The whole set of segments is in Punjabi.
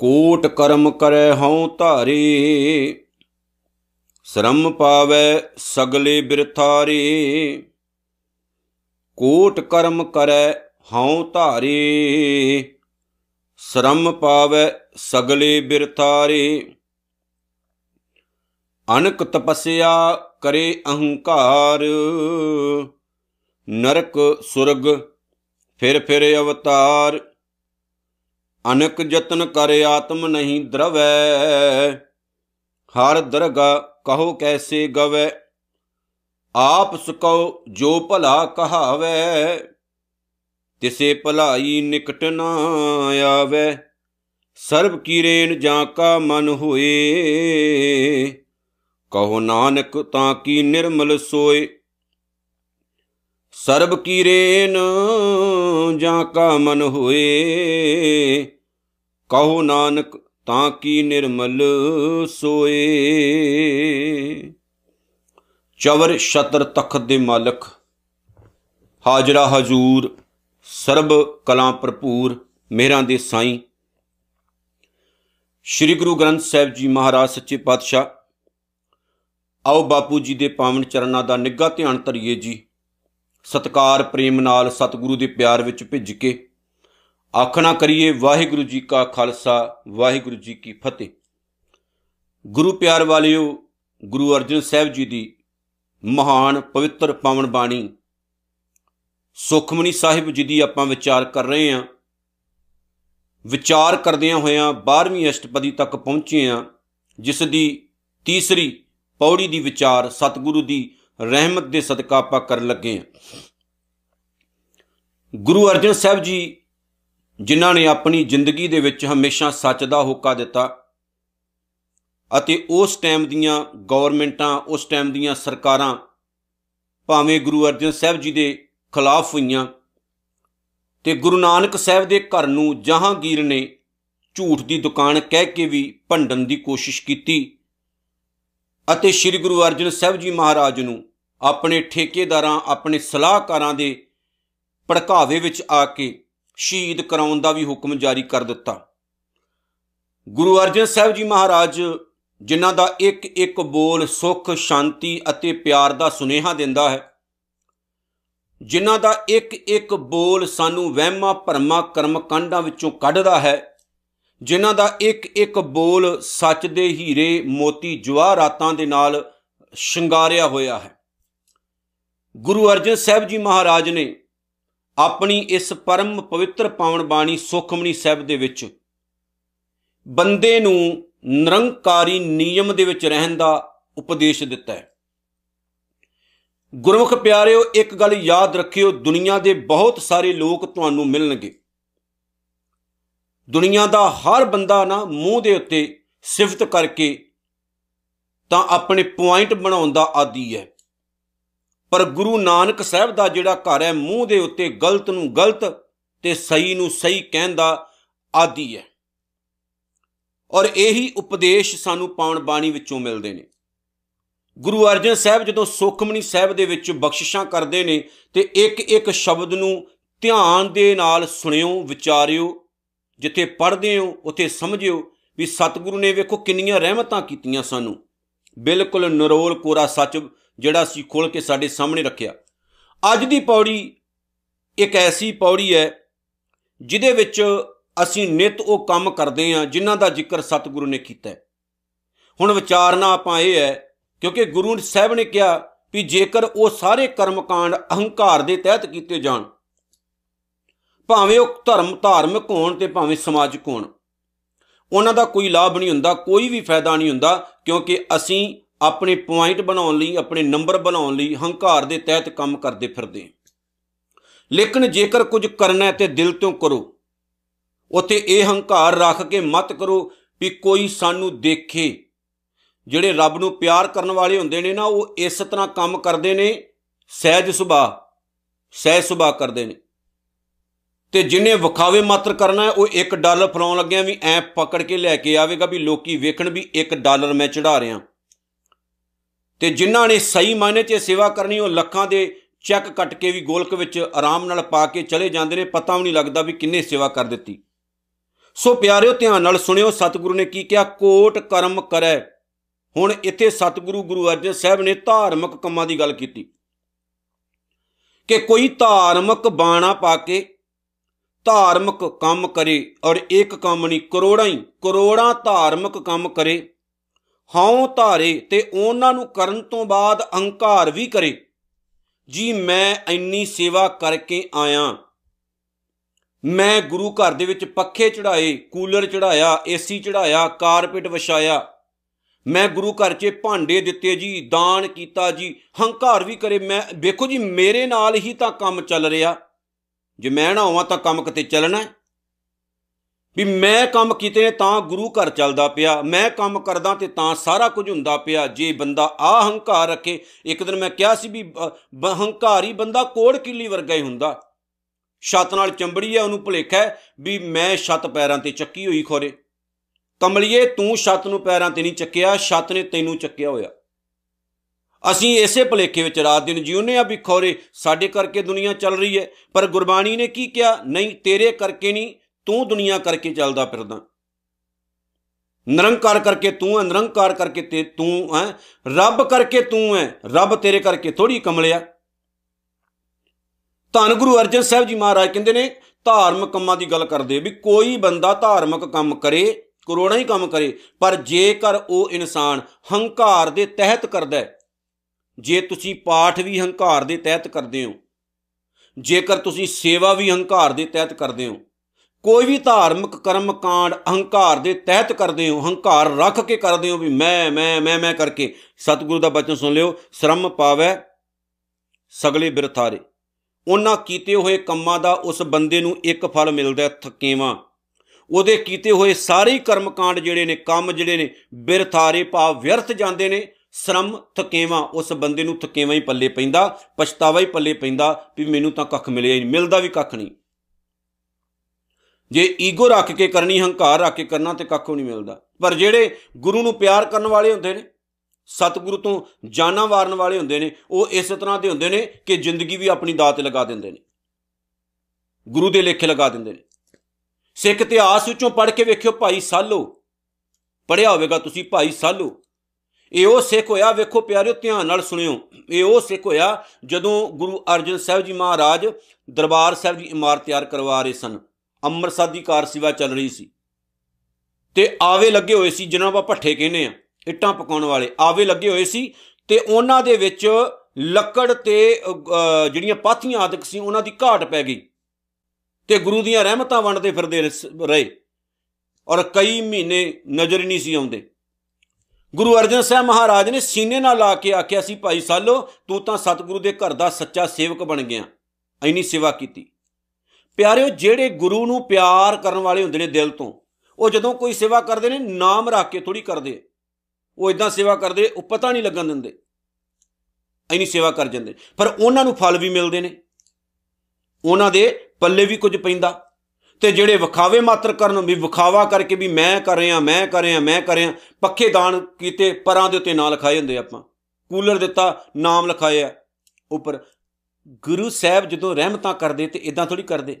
ਕੋਟ ਕਰਮ ਕਰੈ ਹਉ ਧਾਰੇ, ਸ਼ਰਮ ਪਾਵੈ ਸਗਲੇ ਬਿਰਥਾਰੇ। ਕੋਟ ਕਰਮ ਕਰੈ ਹਉ ਧਾਰੇ, ਸ਼ਰਮ ਪਾਵੈ ਸਗਲੇ ਬਿਰਥਾਰੇ। ਅਨਕ ਤਪਸਿਆ ਕਰੇ ਅਹੰਕਾਰ। ਨਰਕ ਸੁਰਗ, ਫਿਰ ਫਿਰ ਅਵਤਾਰ। ਅਨਕ ਯਤਨ ਕਰ ਆਤਮ ਨਹੀਂ ਦਰਵੈ। ਹਰ ਦਰਗਾ ਕਹੋ ਕੈਸੇ ਗਵੈ। ਆਪ ਸੁਕਉ ਜੋ ਭਲਾ ਕਹਾਵੈ। ਤਿਸੇ ਭਲਾਈ ਨਿਕਟ ਨਾ ਆਵੈ। ਸਰਬ ਕੀਰੇਨ ਜਾਂ ਕਾ ਮਨ ਹੋਏ। ਕਹੋ ਨਾਨਕ ਤਾਂ ਕੀ ਨਿਰਮਲ ਸੋਏ? ਸਰਬ ਕੀਰੇਨ ਜਾਂ ਕਾ ਮਨ ਹੋਏ? ਕਹੋ ਨਾਨਕ ਤਾਂ ਕੀ ਨਿਰਮਲ ਸੋਏ? ਚਵਰ ਛਤਰ ਤਖਤ ਦੇ ਮਾਲਕ, ਹਾਜ਼ਰਾ ਹਜੂਰ, ਸਰਬ ਕਲਾਂ ਭਰਪੂਰ ਮੇਰਾਂ ਦੇ ਸਾਈਂ। ਸ੍ਰੀ ਗੁਰੂ ਗ੍ਰੰਥ ਸਾਹਿਬ ਜੀ ਮਹਾਰਾਜ ਸੱਚੇ ਪਾਤਸ਼ਾਹ ਆਓ ਬਾਪੂ ਜੀ ਦੇ ਪਾਵਨ ਚਰਨਾਂ ਦਾ ਨਿੱਘਾ ਧਿਆਨ ਧਰੀਏ ਜੀ। ਸਤਕਾਰ ਪ੍ਰੇਮ ਨਾਲ ਸਤਿਗੁਰੂ ਦੇ ਪਿਆਰ ਵਿੱਚ ਭਿੱਜ ਕੇ ਆਖਣਾ ਕਰੀਏ, ਵਾਹਿਗੁਰੂ ਜੀ ਕਾ ਖਾਲਸਾ, ਵਾਹਿਗੁਰੂ ਜੀ ਕੀ ਫਤਿਹ। ਗੁਰੂ ਪਿਆਰ ਵਾਲਿਓ, ਗੁਰੂ ਅਰਜਨ ਸਾਹਿਬ ਜੀ ਦੀ ਮਹਾਨ ਪਵਿੱਤਰ ਪਾਵਨ ਬਾਣੀ ਸੁਖਮਨੀ ਸਾਹਿਬ ਜੀ ਦੀ ਆਪਾਂ ਵਿਚਾਰ ਕਰ ਰਹੇ ਹਾਂ। ਵਿਚਾਰ ਕਰਦਿਆਂ ਹੋਇਆਂ 12ਵੀਂ ਅਸ਼ਟਪਦੀ ਤੱਕ ਪਹੁੰਚੇ ਹਾਂ, ਜਿਸ ਦੀ ਤੀਸਰੀ ਪੌੜੀ ਦੀ ਵਿਚਾਰ ਸਤਿਗੁਰੂ ਦੀ ਰਹਿਮਤ ਦੇ ਸਦਕਾ ਆਪਾਂ ਕਰਨ ਲੱਗੇ ਹਾਂ। ਗੁਰੂ ਅਰਜਨ ਸਾਹਿਬ ਜੀ, ਜਿਨ੍ਹਾਂ ਨੇ ਆਪਣੀ ਜ਼ਿੰਦਗੀ ਦੇ ਵਿੱਚ ਹਮੇਸ਼ਾ ਸੱਚ ਦਾ ਹੋਕਾ ਦਿੱਤਾ ਅਤੇ ਉਸ ਟਾਈਮ ਦੀਆਂ ਗਵਰਨਮੈਂਟਾਂ, ਉਸ ਟਾਈਮ ਦੀਆਂ ਸਰਕਾਰਾਂ ਭਾਵੇਂ ਗੁਰੂ ਅਰਜਨ ਸਾਹਿਬ ਜੀ ਦੇ ਖਿਲਾਫ ਹੋਈਆਂ ਤੇ ਗੁਰੂ ਨਾਨਕ ਸਾਹਿਬ ਦੇ ਘਰ ਨੂੰ ਜਹਾਂਗੀਰ ਨੇ ਝੂਠ ਦੀ ਦੁਕਾਨ ਕਹਿ ਕੇ ਵੀ ਭੰਡਣ ਦੀ ਕੋਸ਼ਿਸ਼ ਕੀਤੀ। ਅਤੇ ਸ੍ਰੀ ਗੁਰੂ ਅਰਜਨ ਸਾਹਿਬ ਜੀ ਮਹਾਰਾਜ ਨੂੰ ਆਪਣੇ ਠੇਕੇਦਾਰਾਂ, ਆਪਣੇ ਸਲਾਹਕਾਰਾਂ ਦੇ ਭੜਕਾਵੇ ਵਿੱਚ ਆ ਕੇ ਸ਼ਹੀਦ ਕਰਾਉਣ ਦਾ ਵੀ ਹੁਕਮ ਜਾਰੀ ਕਰ ਦਿੱਤਾ। ਗੁਰੂ ਅਰਜਨ ਸਾਹਿਬ ਜੀ ਮਹਾਰਾਜ, ਜਿਨ੍ਹਾਂ ਦਾ ਇੱਕ ਇੱਕ ਬੋਲ ਸੁੱਖ, ਸ਼ਾਂਤੀ ਅਤੇ ਪਿਆਰ ਦਾ ਸੁਨੇਹਾ ਦਿੰਦਾ ਹੈ, ਜਿਨ੍ਹਾਂ ਦਾ ਇੱਕ ਇੱਕ ਬੋਲ ਸਾਨੂੰ ਵਹਿਮਾਂ ਭਰਮਾਂ ਕਰਮ ਕਾਂਡਾਂ ਵਿੱਚੋਂ ਕੱਢਦਾ ਹੈ ਜਿਨ੍ਹਾਂ ਦਾ ਇੱਕ ਇੱਕ ਬੋਲ ਸੱਚ ਦੇ ਹੀਰੇ ਮੋਤੀ ਜਵਾਹਰਾਤਾਂ ਦੇ ਨਾਲ ਸ਼ਿੰਗਾਰਿਆ ਹੋਇਆ ਹੈ। ਗੁਰੂ ਅਰਜਨ ਸਾਹਿਬ ਜੀ ਮਹਾਰਾਜ ਨੇ ਆਪਣੀ ਇਸ ਪਰਮ ਪਵਿੱਤਰ ਪਾਵਨ ਬਾਣੀ ਸੁਖਮਨੀ ਸਾਹਿਬ ਦੇ ਵਿੱਚ ਬੰਦੇ ਨੂੰ ਨਿਰੰਕਾਰੀ ਨਿਯਮ ਦੇ ਵਿੱਚ ਰਹਿਣ ਦਾ ਉਪਦੇਸ਼ ਦਿੱਤਾ ਹੈ। ਗੁਰਮੁਖ ਪਿਆਰਿਓ, ਇੱਕ ਗੱਲ ਯਾਦ ਰੱਖਿਓ, ਦੁਨੀਆ ਦੇ ਬਹੁਤ ਸਾਰੇ ਲੋਕ ਤੁਹਾਨੂੰ ਮਿਲਣਗੇ। ਦੁਨੀਆ ਦਾ ਹਰ ਬੰਦਾ ਨਾ ਮੂੰਹ ਦੇ ਉੱਤੇ ਸਿਫਤ ਕਰਕੇ ਤਾਂ ਆਪਣੇ ਪੁਆਇੰਟ ਬਣਾਉਣ ਦਾ ਆਦੀ ਹੈ। ਪਰ ਗੁਰੂ ਨਾਨਕ ਸਾਹਿਬ ਦਾ ਜਿਹੜਾ ਘਰ ਹੈ, ਮੂੰਹ ਦੇ ਉੱਤੇ ਗਲਤ ਨੂੰ ਗਲਤ ਤੇ ਸਹੀ ਨੂੰ ਸਹੀ ਕਹਿਣ ਦਾ ਆਦੀ ਹੈ। ਔਰ ਇਹੀ ਉਪਦੇਸ਼ ਸਾਨੂੰ ਪਾਉਣ ਬਾਣੀ ਵਿੱਚੋਂ ਮਿਲਦੇ ਨੇ। ਗੁਰੂ ਅਰਜਨ ਸਾਹਿਬ ਜਦੋਂ ਸੁਖਮਨੀ ਸਾਹਿਬ ਦੇ ਵਿੱਚ ਬਖਸ਼ਿਸ਼ਾਂ ਕਰਦੇ ਨੇ ਤੇ ਇੱਕ ਇੱਕ ਸ਼ਬਦ ਨੂੰ ਧਿਆਨ ਦੇ ਨਾਲ ਸੁਣਿਓ, ਵਿਚਾਰਿਓ ਜਿੱਥੇ ਪੜ੍ਹਦੇ ਹੋ, ਉੱਥੇ ਸਮਝਿਓ ਵੀ ਸਤਿਗੁਰੂ ਨੇ ਵੇਖੋ ਕਿੰਨੀਆਂ ਰਹਿਮਤਾਂ ਕੀਤੀਆਂ ਸਾਨੂੰ। ਬਿਲਕੁਲ ਨਰੋਲ ਕੋਰਾ ਸੱਚ ਜਿਹੜਾ ਸੀ ਖੋਲ ਕੇ ਸਾਡੇ ਸਾਹਮਣੇ ਰੱਖਿਆ। ਅੱਜ ਦੀ ਪੌੜੀ ਇੱਕ ਐਸੀ ਪੌੜੀ ਹੈ ਜਿਹਦੇ ਵਿੱਚ ਅਸੀਂ ਨਿਤ ਉਹ ਕੰਮ ਕਰਦੇ ਹਾਂ ਜਿਨ੍ਹਾਂ ਦਾ ਜ਼ਿਕਰ ਸਤਿਗੁਰੂ ਨੇ ਕੀਤਾ ਹੁਣ ਵਿਚਾਰਨਾ ਆਪਾਂ ਇਹ ਹੈ, ਕਿਉਂਕਿ ਗੁਰੂ ਸਾਹਿਬ ਨੇ ਕਿਹਾ ਵੀ ਜੇਕਰ ਉਹ ਸਾਰੇ ਕਰਮਕਾਂਡ ਅਹੰਕਾਰ ਦੇ ਤਹਿਤ ਕੀਤੇ ਜਾਣ ਭਾਵੇਂ ਉਹ ਧਰਮ, ਧਾਰਮਿਕ ਹੋਣ ਤੇ ਭਾਵੇਂ ਸਮਾਜਿਕ ਹੋਣ। ਉਹਨਾਂ ਦਾ ਕੋਈ ਲਾਭ ਨਹੀਂ ਹੁੰਦਾ, ਕੋਈ ਵੀ ਫਾਇਦਾ ਨਹੀਂ ਹੁੰਦਾ, ਕਿਉਂਕਿ ਅਸੀਂ ਆਪਣੇ ਪੁਆਇੰਟ ਬਣਾਉਣ ਲਈ, ਆਪਣੇ ਨੰਬਰ ਬਣਾਉਣ ਲਈ ਹੰਕਾਰ ਦੇ ਤਹਿਤ ਕੰਮ ਕਰਦੇ ਫਿਰਦੇ ਹਾਂ। ਲੇਕਿਨ ਜੇਕਰ ਕੁਝ ਕਰਨਾ ਹੈ ਤੇ ਦਿਲ ਤੋਂ ਕਰੋ। ਉਥੇ ਇਹ ਹੰਕਾਰ ਰੱਖ ਕੇ ਮਤ ਕਰੋ ਵੀ ਕੋਈ ਸਾਨੂੰ ਦੇਖੇ। ਜਿਹੜੇ ਰੱਬ ਨੂੰ ਪਿਆਰ ਕਰਨ ਵਾਲੇ ਹੁੰਦੇ ਨੇ ਨਾ, ਉਹ ਇਸ ਤਰ੍ਹਾਂ ਕੰਮ ਕਰਦੇ ਨੇ, ਸਹਿਜ ਸੁਭਾ ਸਹਿਜ ਸੁਭਾ ਕਰਦੇ ਨੇ। ਤੇ ਜਿਨੇ ਵਿਖਾਵੇ ਮਾਤਰ ਕਰਨਾ ਹੈ, ਉਹ 1 ਡਾਲਰ ਫਲਾਉਣ ਲੱਗਿਆ ਵੀ ਐ ਪਕੜ ਕੇ ਲੈ ਕੇ ਆਵੇਗਾ ਵੀ ਲੋਕੀ ਵੇਖਣ ਵੀ 1 ਡਾਲਰ ਮੈਂ ਚੜਾ ਰਿਆਂ ਤੇ ਜਿਨ੍ਹਾਂ ਨੇ ਸਹੀ ਮਾਇਨੇ 'ਚ ਸੇਵਾ ਕਰਨੀ, ਉਹ ਲੱਖਾਂ ਦੇ ਚੈੱਕ ਕੱਟ ਕੇ ਵੀ ਗੋਲਕ ਵਿੱਚ ਆਰਾਮ ਨਾਲ ਪਾ ਕੇ ਚਲੇ ਜਾਂਦੇ ਨੇ, ਪਤਾ ਵੀ ਨਹੀਂ ਲੱਗਦਾ ਵੀ ਕਿੰਨੇ ਸੇਵਾ ਕਰ ਦਿੱਤੀ। ਸੋ ਪਿਆਰਿਓ, ਧਿਆਨ ਨਾਲ ਸੁਣਿਓ, ਸਤਿਗੁਰੂ ਨੇ ਕੀ ਕਿਹਾ? ਕੋਟ ਕਰਮ ਕਰੈ। ਹੁਣ ਇੱਥੇ ਸਤਿਗੁਰੂ ਗੁਰੂ ਅਰਜਨ ਸਾਹਿਬ ਨੇ ਧਾਰਮਿਕ ਕੰਮਾਂ ਦੀ ਗੱਲ ਕੀਤੀ। ਕਿ ਕੋਈ ਧਾਰਮਿਕ ਬਾਣਾ ਪਾ ਕੇ ਧਾਰਮਿਕ ਕੰਮ ਕਰੇ ਔਰ ਇੱਕ ਕੰਮ ਨਹੀਂ, ਕਰੋੜਾਂ ਹੀ, ਕਰੋੜਾਂ ਧਾਰਮਿਕ ਕੰਮ ਕਰੇ। ਹਉ ਧਾਰੇ ਤੇ ਉਹਨਾਂ ਨੂੰ ਕਰਨ ਤੋਂ ਬਾਅਦ ਅਹੰਕਾਰ ਵੀ ਕਰੇ। ਜੀ, ਮੈਂ ਇੰਨੀ ਸੇਵਾ ਕਰਕੇ ਆਇਆ। ਮੈਂ ਗੁਰੂ ਘਰ ਦੇ ਵਿੱਚ ਪੱਖੇ ਚੜਾਏ ਕੂਲਰ ਚੜਾਇਆ ਏਸੀ ਚੜਾਇਆ ਕਾਰਪੇਟ ਵਿਛਾਇਆ। ਮੈਂ ਗੁਰੂ ਘਰ 'ਚ ਭਾਂਡੇ ਦਿੱਤੇ ਜੀ, ਦਾਨ ਕੀਤਾ ਜੀ, ਹੰਕਾਰ ਵੀ ਕਰੇ। ਮੈਂ, ਵੇਖੋ ਜੀ, ਮੇਰੇ ਨਾਲ ਹੀ ਤਾਂ ਕੰਮ ਚੱਲ ਰਿਹਾ। ਜੇ ਮੈਂ ਨਾ ਹੋਵਾਂ ਤਾਂ ਕੰਮ ਕਿਤੇ ਚੱਲਣਾ ਵੀ ਮੈਂ ਕੰਮ ਕੀਤੇ ਨੇ ਤਾਂ ਗੁਰੂ ਘਰ ਚੱਲਦਾ ਪਿਆ, ਮੈਂ ਕੰਮ ਕਰਦਾ ਤੇ ਤਾਂ ਸਾਰਾ ਕੁਝ ਹੁੰਦਾ ਪਿਆ, ਜੇ ਬੰਦਾ ਆ ਹੰਕਾਰ ਰੱਖੇ। ਇੱਕ ਦਿਨ ਮੈਂ ਕਿਹਾ ਸੀ ਵੀ ਹੰਕਾਰੀ ਬੰਦਾ ਕੋੜ ਕਿੱਲੀ ਵਰਗਾ ਹੀ ਹੁੰਦਾ। ਛੱਤ ਨਾਲ ਚੰਬੜੀ ਹੈ ਉਹਨੂੰ ਭੁਲੇਖਾ ਵੀ ਮੈਂ ਛੱਤ ਪੈਰਾਂ ਤੇ ਚੱਕੀ ਹੋਈ ਖੋਰੇ। ਕਮਲਿਏ, ਤੂੰ ਛੱਤ ਨੂੰ ਪੈਰਾਂ ਤੇ ਨਹੀਂ ਚੱਕਿਆ, ਛੱਤ ਨੇ ਤੈਨੂੰ ਚੱਕਿਆ ਹੋਇਆ। ਅਸੀਂ ਇਸੇ ਭਲੇਖੇ ਵਿੱਚ ਰਾਤ ਦਿਨ ਜਿਉਨੇ ਆ ਵੀ ਖੋਰੇ ਸਾਡੇ ਕਰਕੇ ਦੁਨੀਆ ਚੱਲ ਰਹੀ ਹੈ, ਪਰ ਗੁਰਬਾਣੀ ਨੇ ਕੀ ਕਿਹਾ? ਨਹੀਂ, ਤੇਰੇ ਕਰਕੇ ਨਹੀਂ, ਤੂੰ ਦੁਨੀਆ ਕਰਕੇ ਚੱਲਦਾ ਫਿਰਦਾ। ਨਿਰੰਕਾਰ ਕਰਕੇ ਤੂੰ ਹੈ, ਨਿਰੰਕਾਰ ਕਰਕੇ ਤੇ ਤੂੰ ਹੈ, ਰੱਬ ਕਰਕੇ ਤੂੰ ਹੈ, ਰੱਬ ਤੇਰੇ ਕਰਕੇ ਥੋੜੀ ਕਮਲਿਆ। ਧੰਨ ਗੁਰੂ ਅਰਜਨ ਸਾਹਿਬ ਜੀ ਮਹਾਰਾਜ ਕਹਿੰਦੇ ਨੇ, ਧਾਰਮਿਕ ਕੰਮਾਂ ਦੀ ਗੱਲ ਕਰਦੇ ਵੀ ਕੋਈ ਬੰਦਾ ਧਾਰਮਿਕ ਕੰਮ ਕਰੇ, ਕਰੋੜਾਂ ਹੀ ਕੰਮ ਕਰੇ, ਪਰ ਜੇਕਰ ਉਹ ਇਨਸਾਨ ਹੰਕਾਰ ਦੇ ਤਹਿਤ ਕਰਦਾ ਹੈ ਜੇ ਤੁਸੀਂ ਪਾਠ ਵੀ ਹੰਕਾਰ ਦੇ ਤਹਿਤ ਕਰਦੇ ਹੋ, ਜੇਕਰ ਤੁਸੀਂ ਸੇਵਾ ਵੀ ਹੰਕਾਰ ਦੇ ਤਹਿਤ ਕਰਦੇ ਹੋ, ਕੋਈ ਵੀ ਧਾਰਮਿਕ ਕਰਮ ਕਾਂਡ ਅਹੰਕਾਰ ਦੇ ਤਹਿਤ ਕਰਦੇ ਹੋ, ਹੰਕਾਰ ਰੱਖ ਕੇ ਕਰਦੇ ਹੋ ਵੀ ਮੈਂ ਮੈਂ ਮੈਂ ਮੈਂ ਕਰਕੇ, ਸਤਿਗੁਰੂ ਦਾ ਬਚਨ ਸੁਣ ਲਿਓ, ਸ਼ਰਮ ਪਾਵੇ, ਸਗਲੇ ਬਿਰਥਾਰੇ ਉਹਨਾਂ ਕੀਤੇ ਹੋਏ ਕੰਮਾਂ ਦਾ ਉਸ ਬੰਦੇ ਨੂੰ ਇੱਕ ਫਲ ਮਿਲਦਾ ਥਕੇਵਾ। ਉਹਦੇ ਕੀਤੇ ਹੋਏ ਸਾਰੇ ਕਰਮ ਕਾਂਡ ਜਿਹੜੇ ਨੇ, ਕੰਮ ਜਿਹੜੇ ਨੇ ਬਿਰਥਾਰੇ ਭਾਵ ਵਿਅਰਥ ਜਾਂਦੇ ਨੇ ਸ਼ਰਮ ਥਕੇਵਾ, ਉਸ ਬੰਦੇ ਨੂੰ ਥਕੇਵਾ ਹੀ ਪੱਲੇ ਪੈਂਦਾ, ਪਛਤਾਵਾ ਹੀ ਪੱਲੇ ਪੈਂਦਾ ਵੀ ਮੈਨੂੰ ਤਾਂ ਕੱਖ ਮਿਲਿਆ ਹੀ ਨਹੀਂ, ਮਿਲਦਾ ਵੀ ਕੱਖ ਨਹੀਂ। ਜੇ ਈਗੋ ਰੱਖ ਕੇ ਕਰਨੀ, ਹੰਕਾਰ ਰੱਖ ਕੇ ਕਰਨਾ ਤੇ ਕੱਖ ਨਹੀਂ ਮਿਲਦਾ। ਪਰ ਜਿਹੜੇ ਗੁਰੂ ਨੂੰ ਪਿਆਰ ਕਰਨ ਵਾਲੇ ਹੁੰਦੇ ਨੇ, ਸਤਿਗੁਰੂ ਤੋਂ ਜਾਨਾਂ ਵਾਰਨ ਵਾਲੇ ਹੁੰਦੇ ਨੇ, ਉਹ ਇਸ ਤਰ੍ਹਾਂ ਦੇ ਹੁੰਦੇ ਨੇ ਕਿ ਜ਼ਿੰਦਗੀ ਵੀ ਆਪਣੀ ਦਾਅ ਤੇ ਲਗਾ ਦਿੰਦੇ ਨੇ। ਗੁਰੂ ਦੇ ਲੇਖੇ ਲਗਾ ਦਿੰਦੇ ਨੇ। ਸਿੱਖ ਇਤਿਹਾਸ ਵਿੱਚੋਂ ਪੜ੍ਹ ਕੇ ਵੇਖਿਓ, ਭਾਈ ਸਾਲੋ ਪੜਿਆ ਹੋਵੇਗਾ ਤੁਸੀਂ, ਭਾਈ ਸਾਲੋ। ਇਹ ਉਹ ਸਿੱਖ ਹੋਇਆ, ਵੇਖੋ ਪਿਆਰਿਓ, ਧਿਆਨ ਨਾਲ ਸੁਣਿਓ। ਇਹ ਉਹ ਸਿੱਖ ਹੋਇਆ ਜਦੋਂ ਗੁਰੂ ਅਰਜਨ ਸਾਹਿਬ ਜੀ ਮਹਾਰਾਜ ਦਰਬਾਰ ਸਾਹਿਬ ਦੀ ਇਮਾਰਤ ਤਿਆਰ ਕਰਵਾ ਰਹੇ ਸਨ। ਅੰਮ੍ਰਿਤਸਰ ਦੀ ਕਾਰ ਸੇਵਾ ਚੱਲ ਰਹੀ ਸੀ। ਤੇ ਆਵੇ ਲੱਗੇ ਹੋਏ ਸੀ, ਜਿਹਨਾਂ ਆਪਾਂ ਭੱਠੇ ਕਹਿੰਦੇ ਆ ਇੱਟਾਂ ਪਕਾਉਣ ਵਾਲੇ। ਆਵੇ ਲੱਗੇ ਹੋਏ ਸੀ ਤੇ ਉਹਨਾਂ ਦੇ ਵਿੱਚ ਲੱਕੜ ਤੇ ਜਿਹੜੀਆਂ ਪਾਥੀਆਂ ਆਦਿਕ ਸੀ, ਉਹਨਾਂ ਦੀ ਘਾਟ ਪੈ ਗਈ। ਤੇ ਗੁਰੂ ਦੀਆਂ ਰਹਿਮਤਾਂ ਵੰਡਦੇ ਫਿਰਦੇ ਰਹੇ। ਔਰ ਕਈ ਮਹੀਨੇ ਨਜ਼ਰ ਨਹੀਂ ਸੀ ਆਉਂਦੇ। ਗੁਰੂ ਅਰਜਨ ਸਾਹਿਬ ਮਹਾਰਾਜ ਨੇ ਸੀਨੇ ਨਾਲ ਲਾ ਕੇ ਆਖਿਆ ਸੀ, ਭਾਈ ਸਾਲੋ, ਤੂੰ ਤਾਂ ਸਤਿਗੁਰੂ ਦੇ ਘਰ ਦਾ ਸੱਚਾ ਸੇਵਕ ਬਣ ਗਿਆ। ਐਨੀ ਸੇਵਾ ਕੀਤੀ। ਪਿਆਰਿਓ, ਜਿਹੜੇ ਗੁਰੂ ਨੂੰ ਪਿਆਰ ਕਰਨ ਵਾਲੇ ਹੁੰਦੇ ਨੇ ਦਿਲ ਤੋਂ, ਉਹ ਜਦੋਂ ਕੋਈ ਸੇਵਾ ਕਰਦੇ ਨੇ, ਨਾਮ ਰੱਖ ਕੇ ਥੋੜੀ ਕਰਦੇ। ਉਹ ਇਦਾਂ ਸੇਵਾ ਕਰਦੇ, ਉਹ ਪਤਾ ਨਹੀਂ ਲੱਗਣ ਦਿੰਦੇ। ਐਨੀ ਸੇਵਾ ਕਰ ਜਾਂਦੇ ਪਰ ਉਹਨਾਂ ਨੂੰ ਫਲ ਵੀ ਮਿਲਦੇ ਨੇ। ਉਹਨਾਂ ਦੇ ਪੱਲੇ ਵੀ ਕੁਝ ਪੈਂਦਾ। ਤੇ ਜਿਹੜੇ ਵਿਖਾਵੇ ਮਾਤਰ ਕਰਨ, ਵੀ ਵਿਖਾਵਾ ਕਰਕੇ ਵੀ ਮੈਂ ਕਰ ਰਿਹਾ ਮੈਂ ਕਰ ਰਿਹਾ ਮੈਂ ਕਰ ਰਿਹਾ ਪੱਖੇ ਦਾਨ ਕੀਤੇ, ਪਰਾਂ ਦੇ ਉੱਤੇ ਨਾਂ ਲਿਖਾਏ ਹੁੰਦੇ ਆਪਾਂ। ਕੂਲਰ ਦਿੱਤਾ, ਨਾਮ ਲਿਖਾਏ ਆ ਉੱਪਰ, ਗੁਰੂ ਸਾਹਿਬ ਜਦੋਂ ਰਹਿਮਤਾਂ ਕਰਦੇ ਤੇ ਇਦਾਂ ਥੋੜੀ ਕਰਦੇ।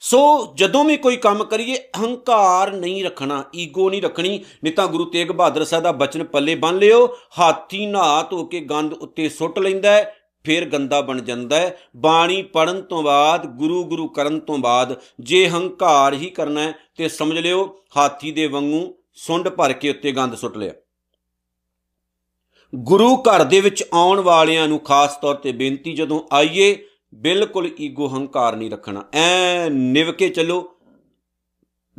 ਸੋ ਜਦੋਂ ਵੀ ਕੋਈ ਕੰਮ ਕਰੀਏ, ਅਹੰਕਾਰ ਨਹੀਂ ਰੱਖਣਾ, ਈਗੋ ਨਹੀਂ ਰੱਖਣੀ, ਨਹੀਂ ਤਾਂ ਗੁਰੂ ਤੇਗ ਬਹਾਦਰ ਸਾਹਿਬ ਦਾ ਬਚਨ ਪੱਲੇ ਬੰਨ ਲਿਓ, ਹਾਥੀ ਨਹਾ ਧੋ ਕੇ ਗੰਦ ਉੱਤੇ ਸੁੱਟ ਲੈਂਦਾ ਹੈ ਫਿਰ ਗੰਦਾ ਬਣ ਜਾਂਦਾ ਹੈ। ਬਾਣੀ ਪੜਨ ਤੋਂ ਬਾਅਦ, ਗੁਰੂ ਗੁਰੂ ਕਰਨ ਤੋਂ ਬਾਅਦ ਜੇ ਹੰਕਾਰ ਹੀ ਕਰਨਾ ਹੈ ਤੇ ਸਮਝ ਲਿਓ, ਹਾਥੀ ਦੇ ਵਾਂਗੂ ਸੁੰਡ ਭਰ ਕੇ ਉੱਤੇ ਗੰਦ ਸੁੱਟ ਲਿਆ। ਗੁਰੂ ਘਰ ਦੇ ਵਿੱਚ ਆਉਣ ਵਾਲਿਆਂ ਨੂੰ ਖਾਸ ਤੌਰ ਤੇ ਬੇਨਤੀ, ਜਦੋਂ ਆਈਏ ਬਿਲਕੁਲ ਈਗੋ ਹੰਕਾਰ ਨਹੀਂ ਰੱਖਣਾ। ਐ ਨਿਵ ਕੇ ਚੱਲੋ,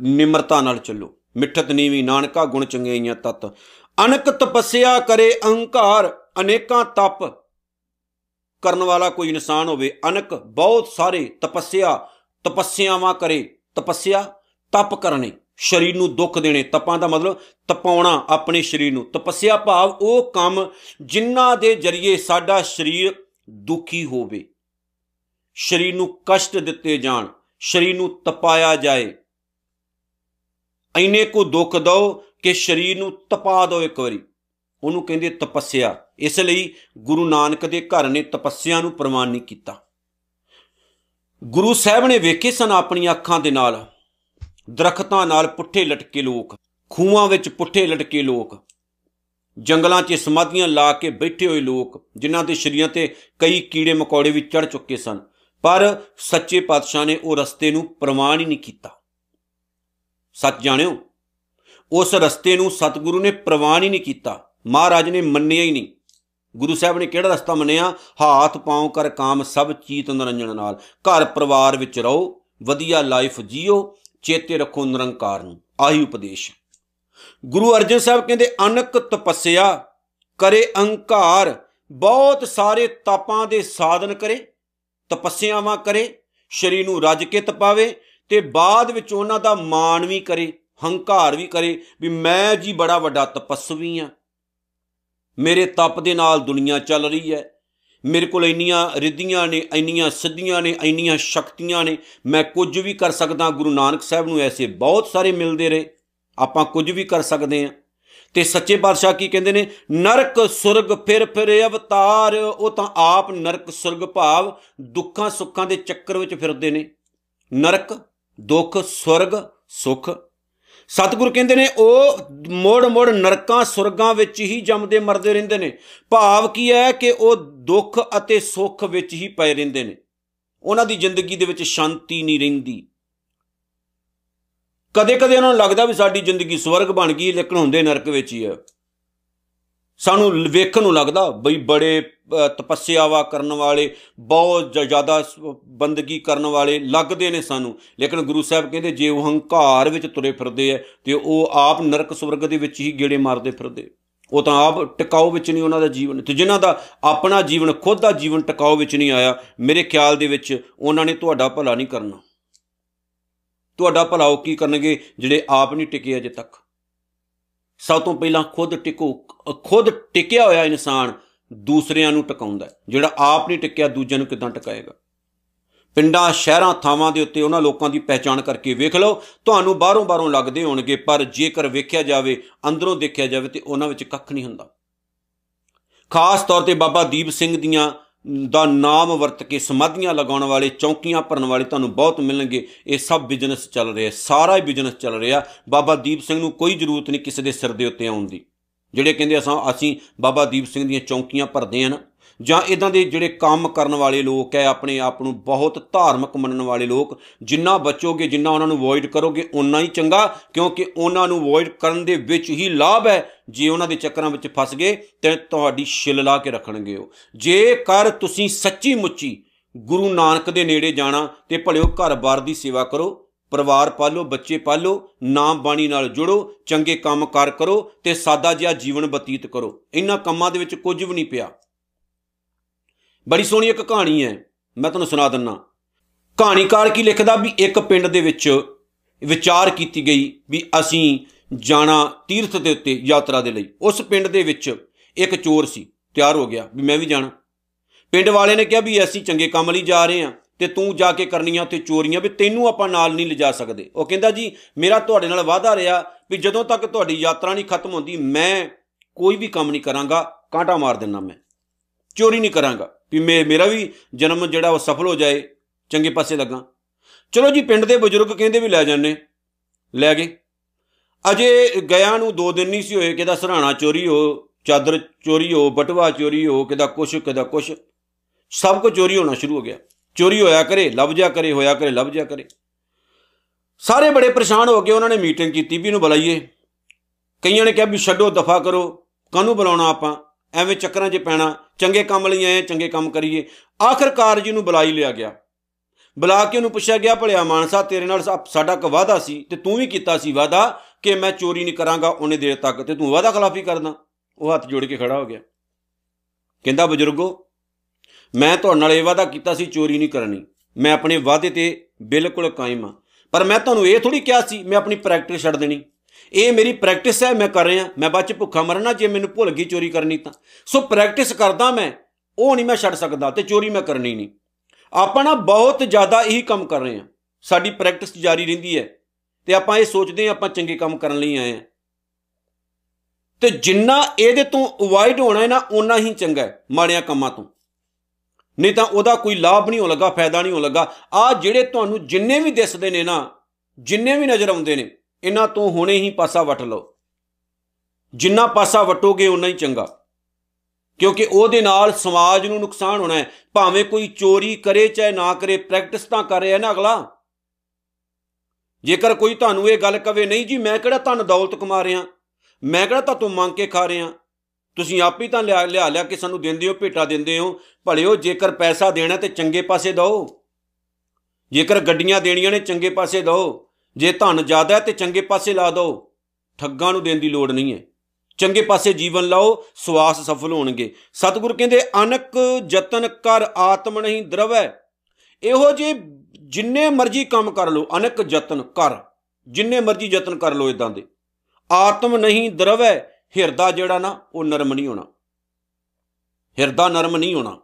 ਨਿਮਰਤਾ ਨਾਲ ਚੱਲੋ। ਮਿੱਠਤ ਨੀਵੀ ਨਾਨਕਾ ਗੁਣ ਚੰਗੇਈਆਂ ਤਤ। ਅਨਕ ਤਪੱਸਿਆ ਕਰੇ ਅਹੰਕਾਰ, ਅਨੇਕਾਂ ਤਪ ਕਰਨ ਵਾਲਾ ਕੋਈ ਇਨਸਾਨ ਹੋਵੇ, ਅਨਕ ਬਹੁਤ ਸਾਰੇ ਤਪੱਸਿਆ, ਤਪੱਸਿਆਵਾਂ ਕਰੇ, ਤਪੱਸਿਆ ਤਪ ਕਰਨੇ, ਸਰੀਰ ਨੂੰ ਦੁੱਖ ਦੇਣੇ। ਤਪਾਂ ਦਾ ਮਤਲਬ ਤਪਾਉਣਾ ਆਪਣੇ ਸਰੀਰ ਨੂੰ। ਤਪੱਸਿਆ ਭਾਵ ਉਹ ਕੰਮ ਜਿਨ੍ਹਾਂ ਦੇ ਜਰੀਏ ਸਾਡਾ ਸਰੀਰ ਦੁਖੀ ਹੋਵੇ। ਸਰੀਰ ਨੂੰ ਕਸ਼ਟ ਦਿੱਤੇ ਜਾਣ, ਸਰੀਰ ਨੂੰ ਤਪਾਇਆ ਜਾਏ। ਐਨੇ ਕੋ ਦੁੱਖ ਦੋ ਕਿ ਸਰੀਰ ਨੂੰ ਤਪਾ ਦੋ ਇੱਕ ਵਾਰੀ। ਉਹਨੂੰ ਕਹਿੰਦੇ ਤਪੱਸਿਆ। ਇਸ ਲਈ ਗੁਰੂ ਨਾਨਕ ਦੇ ਘਰ ਨੇ ਤਪੱਸਿਆ ਨੂੰ ਪ੍ਰਮਾਣ ਨਹੀਂ ਕੀਤਾ। ਗੁਰੂ ਸਾਹਿਬ ਨੇ ਵੇਖੇ ਸਨ ਆਪਣੀਆਂ ਅੱਖਾਂ ਦੇ ਨਾਲ, ਦਰਖਤਾਂ ਨਾਲ ਪੁੱਠੇ ਲਟਕੇ ਲੋਕ, ਖੂਹਾਂ ਵਿੱਚ ਪੁੱਠੇ ਲਟਕੇ ਲੋਕ, ਜੰਗਲਾਂ 'ਚ ਸਮਾਧੀਆਂ ਲਾ ਕੇ ਬੈਠੇ ਹੋਏ ਲੋਕ, ਜਿਨ੍ਹਾਂ ਦੇ ਸ਼ਰੀਰਾਂ ਤੇ ਕਈ ਕੀੜੇ ਮਕੌੜੇ ਵੀ ਚੜ ਚੁੱਕੇ ਸਨ। ਪਰ ਸੱਚੇ ਪਾਤਸ਼ਾਹ ਨੇ ਉਹ ਰਸਤੇ ਨੂੰ ਪ੍ਰਮਾਣ ਹੀ ਨਹੀਂ ਕੀਤਾ। ਸੱਚ ਜਾਣਿਓ, ਉਸ ਰਸਤੇ ਨੂੰ ਸਤਿਗੁਰੂ ਨੇ ਪ੍ਰਵਾਨ ਹੀ ਨਹੀਂ ਕੀਤਾ। ਮਹਾਰਾਜ ਨੇ ਮੰਨਿਆ ਹੀ ਨਹੀਂ। ਗੁਰੂ ਸਾਹਿਬ ਨੇ ਕਿਹੜਾ ਰਸਤਾ ਮੰਨਿਆ? ਹਾਥ, ਪਾਉ ਕਰ ਕਾਮ, ਸਭ ਚੀਤ ਨਰੰਜਨ ਨਾਲ। ਘਰ ਪਰਿਵਾਰ ਵਿੱਚ ਰਹੋ, ਵਧੀਆ ਲਾਈਫ ਜੀਓ, ਚੇਤੇ ਰੱਖੋ ਨਿਰੰਕਾਰ ਨੂੰ। ਆਹੀ ਉਪਦੇਸ਼ ਗੁਰੂ ਅਰਜਨ ਸਾਹਿਬ ਕਹਿੰਦੇ, ਅਨਕ ਤਪੱਸਿਆ ਕਰੇ ਅਹੰਕਾਰ ਬਹੁਤ ਸਾਰੇ ਤਪਾਂ ਦੇ ਸਾਧਨ ਕਰੇ, ਤਪੱਸਿਆਵਾਂ ਕਰੇ, ਸ਼ਰੀਰ ਨੂੰ ਰੱਜ ਕੇ ਤਪਾਵੇ ਤੇ ਬਾਅਦ ਵਿੱਚ ਉਹਨਾਂ ਦਾ ਮਾਣ ਵੀ ਕਰੇ, ਹੰਕਾਰ ਵੀ ਕਰੇ ਵੀ ਮੈਂ ਜੀ ਬੜਾ ਵੱਡਾ ਤਪਸਵੀ ਆ ਮੇਰੇ ਤਪ ਦੇ ਨਾਲ ਦੁਨੀਆ ਚੱਲ ਰਹੀ ਹੈ। ਮੇਰੇ ਕੋਲ ਇੰਨੀਆਂ ਰਿੱਧੀਆਂ ਨੇ, ਇੰਨੀਆਂ ਸਿੱਧੀਆਂ ਨੇ, ਇੰਨੀਆਂ ਸ਼ਕਤੀਆਂ ਨੇ। ਮੈਂ ਕੁਝ ਵੀ ਕਰ ਸਕਦਾ, ਗੁਰੂ ਨਾਨਕ ਸਾਹਿਬ ਨੂੰ ਐਸੇ ਬਹੁਤ ਸਾਰੇ ਮਿਲਦੇ ਰਹੇ। ਆਪਾਂ ਕੁਝ ਵੀ ਕਰ ਸਕਦੇ ਆ ਤੇ ਸੱਚੇ ਪਾਤਸ਼ਾਹ ਕੀ ਕਹਿੰਦੇ ਨੇ? ਨਰਕ ਸੁਰਗ ਫਿਰ ਫਿਰ ਅਵਤਾਰ, ਉਹ ਤਾਂ ਆਪ ਨਰਕ ਸੁਰਗ ਭਾਵ ਦੁੱਖਾਂ ਸੁੱਖਾਂ ਦੇ ਚੱਕਰ ਵਿੱਚ ਫਿਰਦੇ ਨੇ। ਨਰਕ, ਦੁੱਖ, ਸੁਰਗ, ਸੁਖ ਸਤਿਗੁਰ ਕਹਿੰਦੇ ਨੇ, ਉਹ ਮੋੜ ਮੋੜ ਨਰਕਾਂ, ਸੁਰਗਾਂ ਵਿੱਚ ਹੀ ਜੰਮਦੇ, ਮਰਦੇ ਰਹਿੰਦੇ ਨੇ। ਭਾਵ ਕੀ ਹੈ ਕਿ ਉਹ ਦੁੱਖ ਅਤੇ ਸੁੱਖ ਵਿੱਚ ਹੀ ਪਏ ਰਹਿੰਦੇ ਨੇ। ਉਹਨਾਂ ਦੀ ਜ਼ਿੰਦਗੀ ਦੇ ਵਿੱਚ ਸ਼ਾਂਤੀ ਨਹੀਂ ਰਹਿੰਦੀ। ਕਦੇ-ਕਦੇ ਉਹਨਾਂ ਨੂੰ ਲੱਗਦਾ ਵੀ ਸਾਡੀ ਜ਼ਿੰਦਗੀ ਸਵਰਗ ਬਣ ਗਈ, ਲੇਕਿਨ ਹੁੰਦੇ ਨਰਕ ਵਿੱਚ ਹੀ ਹੈ ਸਾਨੂੰ ਵੇਖਣ ਨੂੰ ਲੱਗਦਾ ਬਈ ਬੜੇ ਤਪੱਸਿਆਵਾ ਕਰਨ ਵਾਲੇ, ਬਹੁਤ ਜ਼ਿਆਦਾ ਬੰਦਗੀ ਕਰਨ ਵਾਲੇ ਲੱਗਦੇ ਨੇ ਸਾਨੂੰ। ਲੇਕਿਨ ਗੁਰੂ ਸਾਹਿਬ ਕਹਿੰਦੇ ਜੇ ਉਹ ਹੰਕਾਰ ਵਿੱਚ ਤੁਰੇ ਫਿਰਦੇ ਐ, ਤੇ ਉਹ ਆਪ ਨਰਕ ਸਵਰਗ ਦੇ ਵਿੱਚ ਹੀ ਗੇੜੇ ਮਾਰਦੇ ਫਿਰਦੇ। ਉਹ ਤਾਂ ਆਪ ਟਿਕਾਉ ਵਿੱਚ ਨਹੀਂ ਉਹਨਾਂ ਦਾ ਜੀਵਨ। ਤੇ ਜਿਨ੍ਹਾਂ ਦਾ ਆਪਣਾ ਜੀਵਨ, ਖੁਦ ਦਾ ਜੀਵਨ ਟਿਕਾਉ ਵਿੱਚ ਨਹੀਂ ਆਇਆ, ਮੇਰੇ ਖਿਆਲ ਦੇ ਵਿੱਚ ਉਹਨਾਂ ਨੇ ਤੁਹਾਡਾ ਭਲਾ ਨਹੀਂ ਕਰਨਾ। ਤੁਹਾਡਾ ਭਲਾ ਉਹ ਕੀ ਕਰਨਗੇ ਜਿਹੜੇ ਆਪ ਨਹੀਂ ਟਿਕੇ ਅਜੇ ਤੱਕ? ਸਭ ਤੋਂ ਪਹਿਲਾਂ ਖੁਦ ਟਿਕੋ, ਖੁਦ ਟਿਕਿਆ ਹੋਇਆ ਇਨਸਾਨ ਦੂਸਰਿਆਂ ਨੂੰ ਟਿਕਾਉਂਦਾ ਜਿਹੜਾ ਆਪ ਨਹੀਂ ਟਿਕਿਆ ਦੂਜਿਆਂ ਨੂੰ ਕਿਦਾਂ ਟਿਕਾਏਗਾ? ਪਿੰਡਾਂ, ਸ਼ਹਿਰਾਂ, ਥਾਵਾਂ ਦੇ ਉੱਤੇ ਉਹਨਾਂ ਲੋਕਾਂ ਦੀ ਪਹਿਚਾਣ ਕਰਕੇ ਵੇਖ ਲਓ, ਤੁਹਾਨੂੰ ਬਾਹਰੋਂ ਬਾਹਰੋਂ ਲੱਗਦੇ ਹੋਣਗੇ, ਪਰ ਜੇਕਰ ਵੇਖਿਆ ਜਾਵੇ, ਅੰਦਰੋਂ ਦੇਖਿਆ ਜਾਵੇ ਤੇ ਉਹਨਾਂ ਵਿੱਚ ਕੱਖ ਨਹੀਂ ਹੁੰਦਾ। ਖਾਸ ਤੌਰ ਤੇ ਬਾਬਾ ਦੀਪ ਸਿੰਘ ਦੀਆਂ ਦਾ ਨਾਮ ਵਰਤ ਕੇ ਸਮਾਧੀਆਂ ਲਗਾਉਣ ਵਾਲੇ, ਚੌਕੀਆਂ ਭਰਨ ਵਾਲੇ ਤੁਹਾਨੂੰ ਬਹੁਤ ਮਿਲਣਗੇ। ਇਹ ਸਭ ਬਿਜ਼ਨਸ ਚੱਲ ਰਿਹਾ, ਸਾਰਾ ਹੀ ਬਿਜ਼ਨਸ ਚੱਲ ਰਿਹਾ। ਬਾਬਾ ਦੀਪ ਸਿੰਘ ਨੂੰ ਕੋਈ ਜ਼ਰੂਰਤ ਨਹੀਂ ਕਿਸੇ ਦੇ ਸਿਰ ਦੇ ਉੱਤੇ ਆਉਣ ਦੀ। ਜਿਹੜੇ ਕਹਿੰਦੇ ਅਸਾਂ ਅਸੀਂ ਬਾਬਾ ਦੀਪ ਸਿੰਘ ਦੀਆਂ ਚੌਕੀਆਂ ਭਰਦੇ ਆਂ ਨਾ ਜਾਂ ਇਦਾਂ ਦੇ ਜਿਹੜੇ ਕੰਮ ਕਰਨ ਵਾਲੇ ਲੋਕ ਹੈ, ਆਪਣੇ ਆਪ ਨੂੰ ਬਹੁਤ ਧਾਰਮਿਕ ਮੰਨਣ ਵਾਲੇ ਲੋਕ, ਜਿੰਨਾ ਬਚੋਗੇ, ਜਿੰਨਾ ਉਹਨਾਂ ਨੂੰ ਅਵੋਇਡ ਕਰੋਗੇ ਉਨਾ ਹੀ ਚੰਗਾ, ਕਿਉਂਕਿ ਉਹਨਾਂ ਨੂੰ ਅਵੋਇਡ ਕਰਨ ਦੇ ਵਿੱਚ ਹੀ ਲਾਭ ਹੈ। ਜੇ ਉਹਨਾਂ ਦੇ ਚੱਕਰਾਂ ਵਿੱਚ ਫਸ ਗਏ, ਤੇ ਤੁਹਾਡੀ ਛਿੱਲ ਲਾ ਕੇ ਰੱਖਣਗੇ ਉਹ। ਜੇਕਰ ਤੁਸੀਂ ਸੱਚੀ ਮੁੱਚੀ ਗੁਰੂ ਨਾਨਕ ਦੇ ਨੇੜੇ ਜਾਣਾ ਤੇ ਭਲਿਓ ਘਰ-ਬਾਰ ਦੀ ਸੇਵਾ ਕਰੋ, ਪਰਿਵਾਰ ਪਾਲੋ, ਬੱਚੇ ਪਾਲੋ, ਨਾਮ ਬਾਣੀ ਨਾਲ ਜੁੜੋ, ਚੰਗੇ ਕੰਮ ਕਰ ਕਰੋ ਤੇ ਸਾਦਾ ਜਿਹਾ ਜੀਵਨ ਬਤੀਤ ਕਰੋ। ਇਹਨਾਂ ਕੰਮਾਂ ਦੇ ਵਿੱਚ ਕੁਝ ਵੀ ਨਹੀਂ ਪਿਆ। ਬੜੀ ਸੋਹਣੀ ਇੱਕ ਕਹਾਣੀ ਹੈ, ਮੈਂ ਤੁਹਾਨੂੰ ਸੁਣਾ ਦਿੰਨਾ। ਕਹਾਣੀਕਾਰ ਕੀ ਲਿਖਦਾ ਵੀ ਇੱਕ ਪਿੰਡ ਦੇ ਵਿੱਚ ਵਿਚਾਰ ਕੀਤੀ ਗਈ ਵੀ ਅਸੀਂ ਜਾਣਾ ਤੀਰਥ ਦੇ ਉੱਤੇ ਯਾਤਰਾ ਦੇ ਲਈ। ਉਸ ਪਿੰਡ ਦੇ ਵਿੱਚ ਇੱਕ ਚੋਰ ਸੀ, ਤਿਆਰ ਹੋ ਗਿਆ ਵੀ ਮੈਂ ਵੀ ਜਾਣਾ। ਪਿੰਡ ਵਾਲੇ ਨੇ ਕਿਹਾ ਵੀ ਅਸੀਂ ਚੰਗੇ ਕੰਮ ਲਈ ਜਾ ਰਹੇ ਹਾਂ ਤੇ ਤੂੰ ਜਾ ਕੇ ਕਰਨੀਆਂ ਤੇ ਚੋਰੀਆਂ ਵੀ ਤੈਨੂੰ ਆਪਾਂ ਨਾਲ ਨਹੀਂ ਲਿਜਾ ਸਕਦੇ। ਉਹ ਕਹਿੰਦਾ ਜੀ, ਮੇਰਾ ਤੁਹਾਡੇ ਨਾਲ ਵਾਅਦਾ ਰਿਹਾ ਵੀ ਜਦੋਂ ਤੱਕ ਤੁਹਾਡੀ ਯਾਤਰਾ ਨਹੀਂ ਖਤਮ ਹੁੰਦੀ, ਮੈਂ ਕੋਈ ਵੀ ਕੰਮ ਨਹੀਂ ਕਰਾਂਗਾ, ਕਾਂਟਾ ਮਾਰ ਦੇਣਾ ਮੈਂ। ਚੋਰੀ ਨਹੀਂ ਕਰਾਂਗਾ। ਵੀ ਮੇਰਾ ਵੀ ਜਨਮ ਜਿਹੜਾ ਉਹ ਸਫਲ ਹੋ ਜਾਏ, ਚੰਗੇ ਪਾਸੇ ਲੱਗਾ। ਚਲੋ ਜੀ, ਪਿੰਡ ਦੇ ਬਜ਼ੁਰਗ ਕਹਿੰਦੇ ਵੀ ਲੈ ਜਾਂਦੇ। ਲੈ ਗਏ। ਅਜੇ ਗਿਆ ਨੂੰ 2 ਦਿਨ ਨਹੀਂ ਸੀ ਹੋਏ ਕਿਦਾ ਸਰਾਣਾ ਚੋਰੀ ਹੋ, ਚਾਦਰ ਚੋਰੀ ਹੋ ਬਟਵਾ ਚੋਰੀ ਹੋ ਕਿਦਾ ਕੁਛ ਕਿਦਾ ਕੁਛ। ਸਭ ਕੁਝ ਚੋਰੀ ਹੋਣਾ ਸ਼ੁਰੂ ਹੋ ਗਿਆ। ਚੋਰੀ ਹੋਇਆ ਕਰੇ ਲੱਭ ਜਾ ਕਰੇ, ਹੋਇਆ ਕਰੇ ਲੱਭ ਜਾ ਕਰੇ। ਸਾਰੇ ਬੜੇ ਪਰੇਸ਼ਾਨ ਹੋ ਗਏ ਉਹਨਾਂ ਨੇ ਮੀਟਿੰਗ ਕੀਤੀ ਵੀ ਇਹਨੂੰ ਬੁਲਾਈਏ। ਕਈਆਂ ਨੇ ਕਿਹਾ ਵੀ ਛੱਡੋ, ਦਫਾ ਕਰੋ, ਕਾਹਨੂੰ ਬੁਲਾਉਣਾ ਆਪਾਂ? ਐਵੇਂ ਚੱਕਰਾਂ 'ਚ ਪੈਣਾ। ਚੰਗੇ ਕੰਮ ਲਈ ਆਏ, ਚੰਗੇ ਕੰਮ ਕਰੀਏ। ਆਖਰਕਾਰ ਜੀ ਨੂੰ ਬੁਲਾਈ ਲਿਆ ਗਿਆ। ਬੁਲਾ ਕੇ ਉਹਨੂੰ ਪੁੱਛਿਆ ਗਿਆ, ਭਲਿਆ ਮਾਨਸਾ ਤੇਰੇ ਨਾਲ ਸਾਡਾ ਇੱਕ ਵਾਅਦਾ ਸੀ ਤੇ ਤੂੰ ਵੀ ਕੀਤਾ ਸੀ ਵਾਅਦਾ ਕਿ ਮੈਂ ਚੋਰੀ ਨਹੀਂ ਕਰਾਂਗਾ ਉਹਨੇ ਦੇਰ ਤੱਕ ਤੇ ਤੂੰ ਵਾਅਦਾ ਖਿਲਾਫੀ ਕਰਦਾ ਉਹ ਹੱਥ ਜੋੜ ਕੇ ਖੜਾ ਹੋ ਗਿਆ। ਕਹਿੰਦਾ, ਬਜ਼ੁਰਗੋ, ਮੈਂ ਤੁਹਾਡੇ ਨਾਲ ਇਹ ਵਾਅਦਾ ਕੀਤਾ ਸੀ, ਚੋਰੀ ਨਹੀਂ ਕਰਨੀ। ਮੈਂ ਆਪਣੇ ਵਾਅਦੇ ਤੇ ਬਿਲਕੁਲ ਕਾਇਮ ਆ ਪਰ ਮੈਂ ਤੁਹਾਨੂੰ ਇਹ ਥੋੜੀ ਕਿਹਾ ਸੀ, ਮੈਂ ਆਪਣੀ ਪ੍ਰੈਕਟਿਸ ਛੱਡ ਦੇਣੀ। ਇਹ ਮੇਰੀ ਪ੍ਰੈਕਟਿਸ ਹੈ, ਮੈਂ ਕਰ ਰਿਹਾ। ਮੈਂ ਬਾਅਦ ਚ ਭੁੱਖਾ ਮਰਨਾ, ਜੇ ਮੈਨੂੰ ਭੁੱਲ ਗਈ ਚੋਰੀ ਕਰਨੀ ਤਾਂ। ਸੋ ਪ੍ਰੈਕਟਿਸ ਕਰਦਾ ਮੈਂ, ਉਹ ਨਹੀਂ ਮੈਂ ਛੱਡ ਸਕਦਾ ਤੇ ਚੋਰੀ ਮੈਂ ਕਰਨੀ ਨਹੀਂ। ਆਪਾਂ ਨਾ ਬਹੁਤ ਜ਼ਿਆਦਾ ਇਹੀ ਕੰਮ ਕਰ ਰਹੇ ਹਾਂ। ਸਾਡੀ ਪ੍ਰੈਕਟਿਸ ਜਾਰੀ ਰਹਿੰਦੀ ਹੈ ਤੇ ਆਪਾਂ ਇਹ ਸੋਚਦੇ ਹਾਂ, ਆਪਾਂ ਚੰਗੇ ਕੰਮ ਕਰਨ ਲਈ ਆਏ ਹਾਂ। ਤੇ ਜਿੰਨਾ ਇਹਦੇ ਤੋਂ ਅਵੋਇਡ ਹੋਣਾ ਹੈ ਨਾ ਉਨਾ ਹੀ ਚੰਗਾ ਹੈ, ਮਾੜਿਆਂ ਕੰਮਾਂ ਤੋਂ। ਨਹੀਂ ਤਾਂ ਉਹਦਾ ਕੋਈ ਲਾਭ ਨਹੀਂ ਹੋ ਲੱਗਾ, ਫਾਇਦਾ ਨਹੀਂ ਹੋ ਲੱਗਾ। ਆ ਜਿਹੜੇ ਤੁਹਾਨੂੰ ਜਿੰਨੇ ਵੀ ਦਿਸਦੇ ਨੇ ਨਾ, ਜਿੰਨੇ ਵੀ ਨਜ਼ਰ ਆਉਂਦੇ ਨੇ ਇਹਨਾਂ ਤੋਂ ਹੁਣੇ ਹੀ ਪਾਸਾ ਵਟ ਲਓ। ਜਿੰਨਾ ਪਾਸਾ ਵਟੋਗੇ ਉਨਾ ਹੀ ਚੰਗਾ। ਕਿਉਂਕਿ ਉਹਦੇ ਨਾਲ ਸਮਾਜ ਨੂੰ ਨੁਕਸਾਨ ਹੋਣਾ ਹੈ। ਭਾਵੇਂ ਕੋਈ ਚੋਰੀ ਕਰੇ ਚਾਹੇ ਨਾ ਕਰੇ ਪ੍ਰੈਕਟਿਸ ਤਾਂ ਕਰ ਰਿਹਾ ਨਾ ਅਗਲਾ। ਜੇਕਰ ਕੋਈ ਤੁਹਾਨੂੰ ਇਹ ਗੱਲ ਕਵੇ, ਨਹੀਂ ਜੀ, ਮੈਂ ਕਿਹੜਾ ਤੁਹਾਨੂੰ ਦੌਲਤ ਕਮਾ ਰਿਹਾ? ਮੈਂ ਕਿਹੜਾ ਤੁਹਾਨੂੰ ਮੰਗ ਕੇ ਖਾ ਰਿਹਾ? ਤੁਸੀਂ ਆਪ ਹੀ ਤਾਂ ਲਿਆ ਲਿਆ ਲਿਆ ਕੇ ਸਾਨੂੰ ਦਿੰਦੇ ਹੋ, ਭੇਟਾ ਦਿੰਦੇ ਹੋ। ਭਲਿਓ ਜੇਕਰ ਪੈਸਾ ਦੇਣਾ ਤੇ ਚੰਗੇ ਪਾਸੇ ਦਿਓ। ਜੇਕਰ ਗੱਡੀਆਂ ਦੇਣੀਆਂ ਨੇ, ਚੰਗੇ ਪਾਸੇ ਦਿਓ। ਜੇ ਧਨ ਜ਼ਿਆਦਾ ਹੈ ਤੇ ਚੰਗੇ ਪਾਸੇ ਲਾ ਦਿਓ। ਠੱਗਾਂ ਨੂੰ ਦੇਣ ਦੀ ਲੋੜ ਨਹੀਂ ਹੈ। ਚੰਗੇ ਪਾਸੇ ਜੀਵਨ ਲਾਓ, ਸਵਾਸ ਸਫਲ ਹੋਣਗੇ। ਸਤਿਗੁਰ ਕਹਿੰਦੇ, ਅਨਕ ਯਤਨ ਕਰ, ਆਤਮ ਨਹੀਂ ਦਰਵੈ। ਇਹੋ ਜੇ ਜਿੰਨੇ ਮਰਜ਼ੀ ਕੰਮ ਕਰ ਲਓ, ਅਨਕ ਯਤਨ ਕਰ। ਜਿੰਨੇ ਮਰਜ਼ੀ ਯਤਨ ਕਰ ਲਓ ਇਦਾਂ ਦੇ। ਆਤਮ ਨਹੀਂ ਦਰਵੈ, ਹਿਰਦਾ ਜਿਹੜਾ ਨਾ, ਉਹ ਨਰਮ ਨਹੀਂ ਹੋਣਾ। ਹਿਰਦਾ ਨਰਮ ਨਹੀਂ ਹੋਣਾ।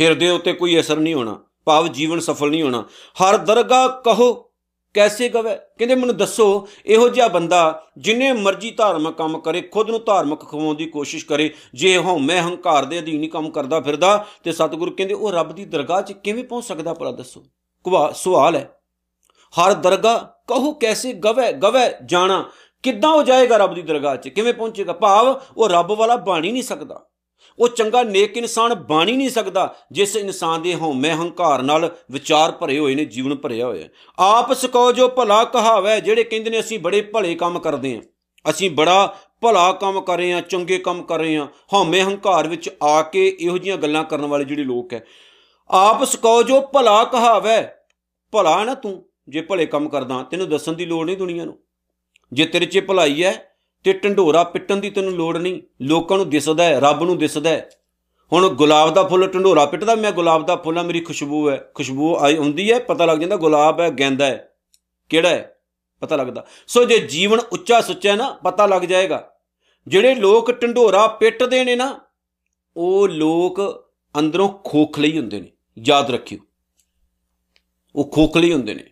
ਹਿਰਦੇ ਉੱਤੇ ਕੋਈ ਅਸਰ ਨਹੀਂ ਹੋਣਾ। ਭਾਵ ਜੀਵਨ ਸਫਲ ਨਹੀਂ ਹੋਣਾ। ਹਰ ਦਰਗਾ ਕਹੋ ਕੈਸੇ ਗਵੇ ਕਹਿੰਦੇ, ਮੈਨੂੰ ਦੱਸੋ, ਇਹੋ ਜਿਹਾ ਬੰਦਾ ਜਿੰਨੇ ਮਰਜ਼ੀ ਧਾਰਮਿਕ ਕੰਮ ਕਰੇ, ਖੁਦ ਨੂੰ ਧਾਰਮਿਕ ਖਵਾਉਣ ਦੀ ਕੋਸ਼ਿਸ਼ ਕਰੇ, ਜੇ ਹਉਮੈ ਹੰਕਾਰ ਦੇ ਅਧੀਨ ਹੀ ਕੰਮ ਕਰਦਾ ਫਿਰਦਾ ਤੇ ਸਤਿਗੁਰੂ ਕਹਿੰਦੇ, ਉਹ ਰੱਬ ਦੀ ਦਰਗਾਹ 'ਚ ਕਿਵੇਂ ਪਹੁੰਚ ਸਕਦਾ ਭਲਾ ਦੱਸੋ? ਸਵਾਲ ਹੈ। ਹਰ ਦਰਗਾਹ ਕਹੋ ਕੈਸੇ ਗਵੇ ਗਵੇ, ਜਾਣਾ, ਕਿੱਦਾਂ ਹੋ ਜਾਏਗਾ ਰੱਬ ਦੀ ਦਰਗਾਹ 'ਚ? ਕਿਵੇਂ ਪਹੁੰਚੇਗਾ? ਭਾਵ ਉਹ ਰੱਬ ਵਾਲਾ ਬਣ ਹੀ ਨਹੀਂ ਸਕਦਾ। ਉਹ ਚੰਗਾ ਨੇਕ ਇਨਸਾਨ ਬਣ ਹੀ ਨਹੀਂ ਸਕਦਾ, ਜਿਸ ਇਨਸਾਨ ਦੇ ਹਉਮੈ ਹੰਕਾਰ ਨਾਲ ਵਿਚਾਰ ਭਰੇ ਹੋਏ ਨੇ, ਜੀਵਨ ਭਰਿਆ ਹੋਇਆ ਆਪ ਸਕੋ ਜੋ ਭਲਾ ਕਹਾਵੇ, ਜਿਹੜੇ ਕਹਿੰਦੇ ਨੇ ਅਸੀਂ ਬੜੇ ਭਲੇ ਕੰਮ ਕਰਦੇ ਆਂ ਅਸੀਂ ਬੜਾ ਭਲਾ ਕੰਮ ਕਰ ਰਹੇ ਆਂ ਚੰਗੇ ਕੰਮ ਕਰ ਰਹੇ ਆਂ ਹਉਮੈ ਹੰਕਾਰ ਵਿੱਚ ਆ ਕੇ ਇਹੋ ਜੀਆਂ ਗੱਲਾਂ ਕਰਨ ਵਾਲੇ ਜਿਹੜੇ ਲੋਕ ਹੈ। ਆਪ ਸਕੋ ਜੋ ਭਲਾ ਕਹਾਵੇ। ਭਲਾ ਨਾ ਤੂੰ? ਜੇ ਭਲੇ ਕੰਮ ਕਰਦਾ, ਤੈਨੂੰ ਦੱਸਣ ਦੀ ਲੋੜ ਨਹੀਂ ਦੁਨੀਆ ਨੂੰ। ਜੇ ਤੇਰੇ 'ਚ ਭਲਾਈ ਹੈ ਤੇ ਢੰਡੋਰਾ ਪਿੱਟਣ ਦੀ ਤੈਨੂੰ ਲੋੜ ਨਹੀਂ। ਲੋਕਾਂ ਨੂੰ ਦਿਸਦਾ ਹੈ, ਰੱਬ ਨੂੰ ਦਿਸਦਾ ਹੈ। ਹੁਣ ਗੁਲਾਬ ਦਾ ਫੁੱਲ, ਢੰਡੋਰਾ ਪਿੱਟਦਾ, ਮੈਂ ਗੁਲਾਬ ਦਾ ਫੁੱਲ ਆ, ਮੇਰੀ ਖੁਸ਼ਬੂ ਹੈ। ਖੁਸ਼ਬੂ ਆਈ ਹੁੰਦੀ ਹੈ, ਪਤਾ ਲੱਗ ਜਾਂਦਾ ਗੁਲਾਬ ਹੈ, ਗੈਂਦਾ ਹੈ। ਕਿਹੜਾ ਹੈ? ਪਤਾ ਲੱਗਦਾ। ਸੋ ਜੇ ਜੀਵਨ ਉੱਚਾ ਸੁੱਚਾ ਨਾ, ਪਤਾ ਲੱਗ ਜਾਏਗਾ। ਜਿਹੜੇ ਲੋਕ ਢੰਡੋਰਾ ਪਿੱਟਦੇ ਨੇ ਨਾ, ਉਹ ਲੋਕ ਅੰਦਰੋਂ ਖੋਖਲੇ ਹੀ ਹੁੰਦੇ ਨੇ। ਯਾਦ ਰੱਖਿਓ। ਉਹ ਖੋਖਲੇ ਹੁੰਦੇ ਨੇ।